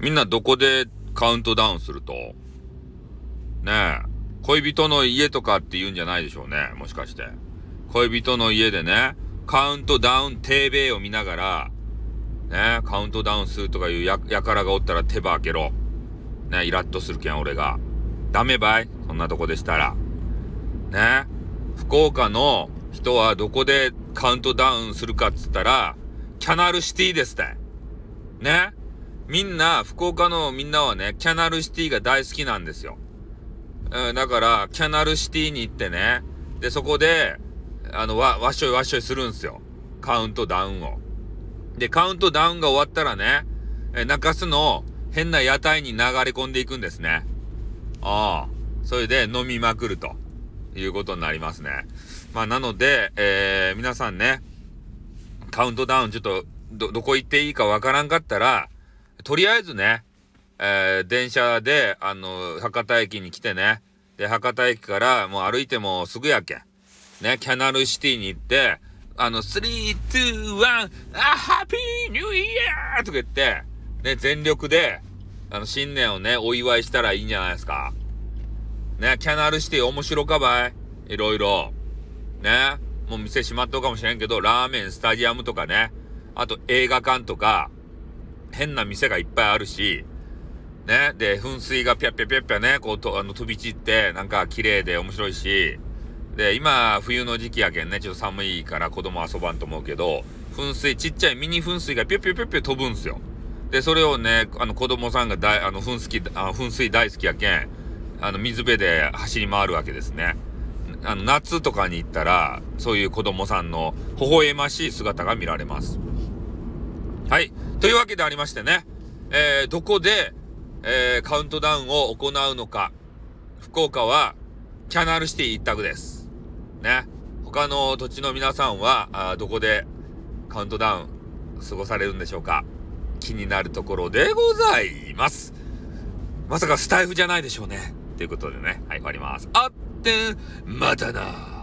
みんなどこでカウントダウンすると？ねえ、恋人の家とかって言うんじゃないでしょうね。もしかして。恋人の家でね、カウントダウンテーベイを見ながら、ね、カウントダウンするとかいうや、やからがおったら手ば開けろ。ね、イラッとするけん、俺が。ダメばい？そんなとこでしたら。ね、福岡の人はどこでカウントダウンするかっつったら、キャナルシティですって。ね。みんな、福岡のみんなはね、キャナルシティが大好きなんですよ。うん、だから、キャナルシティに行ってね、で、そこで、あの、わ、わっしょいわっしょいするんですよ。カウントダウンを。で、カウントダウンが終わったらね、え中洲の変な屋台に流れ込んでいくんですね。ああ。それで飲みまくるということになりますね。まあ、なので、えー、皆さんね、カウントダウンちょっと、ど、どこ行っていいかわからんかったら、とりあえずね、えー、電車で、あの、博多駅に来てね、で、博多駅からもう歩いてもすぐやけん。ね、キャナルシティに行って、あの、3、2、1、あ、ハッピーニューイヤーとか言って、ね、全力で、あの、新年をね、お祝いしたらいいんじゃないですか。ね、キャナルシティ面白かばい？いろいろ。ね、もう店閉まっとうかもしれんけど、ラーメンスタジアムとかね、あと映画館とか、変な店がいっぱいあるし、ね、で、噴水がぴゃぴゃぴゃぴゃね、こうと、あの、飛び散って、なんか綺麗で面白いし、で、今、冬の時期やけんね、ちょっと寒いから子供遊ばんと思うけど、噴水、ちっちゃいミニ噴水がぴょぴょぴょぴょ飛ぶんすよ。で、それをね、あの子供さんが大、あの、噴水、あ噴水大好きやけん、あの、水辺で走り回るわけですね。あの、夏とかに行ったら、そういう子供さんの微笑ましい姿が見られます。はい。というわけでありましてね、えー、どこで、えー、カウントダウンを行うのか、福岡は、キャナルシティ一択です。ね。他の土地の皆さんは、あどこでカウントダウン過ごされるんでしょうか気になるところでございます。まさかスタイフじゃないでしょうね。ということでね、はい、終わります。あってん、またな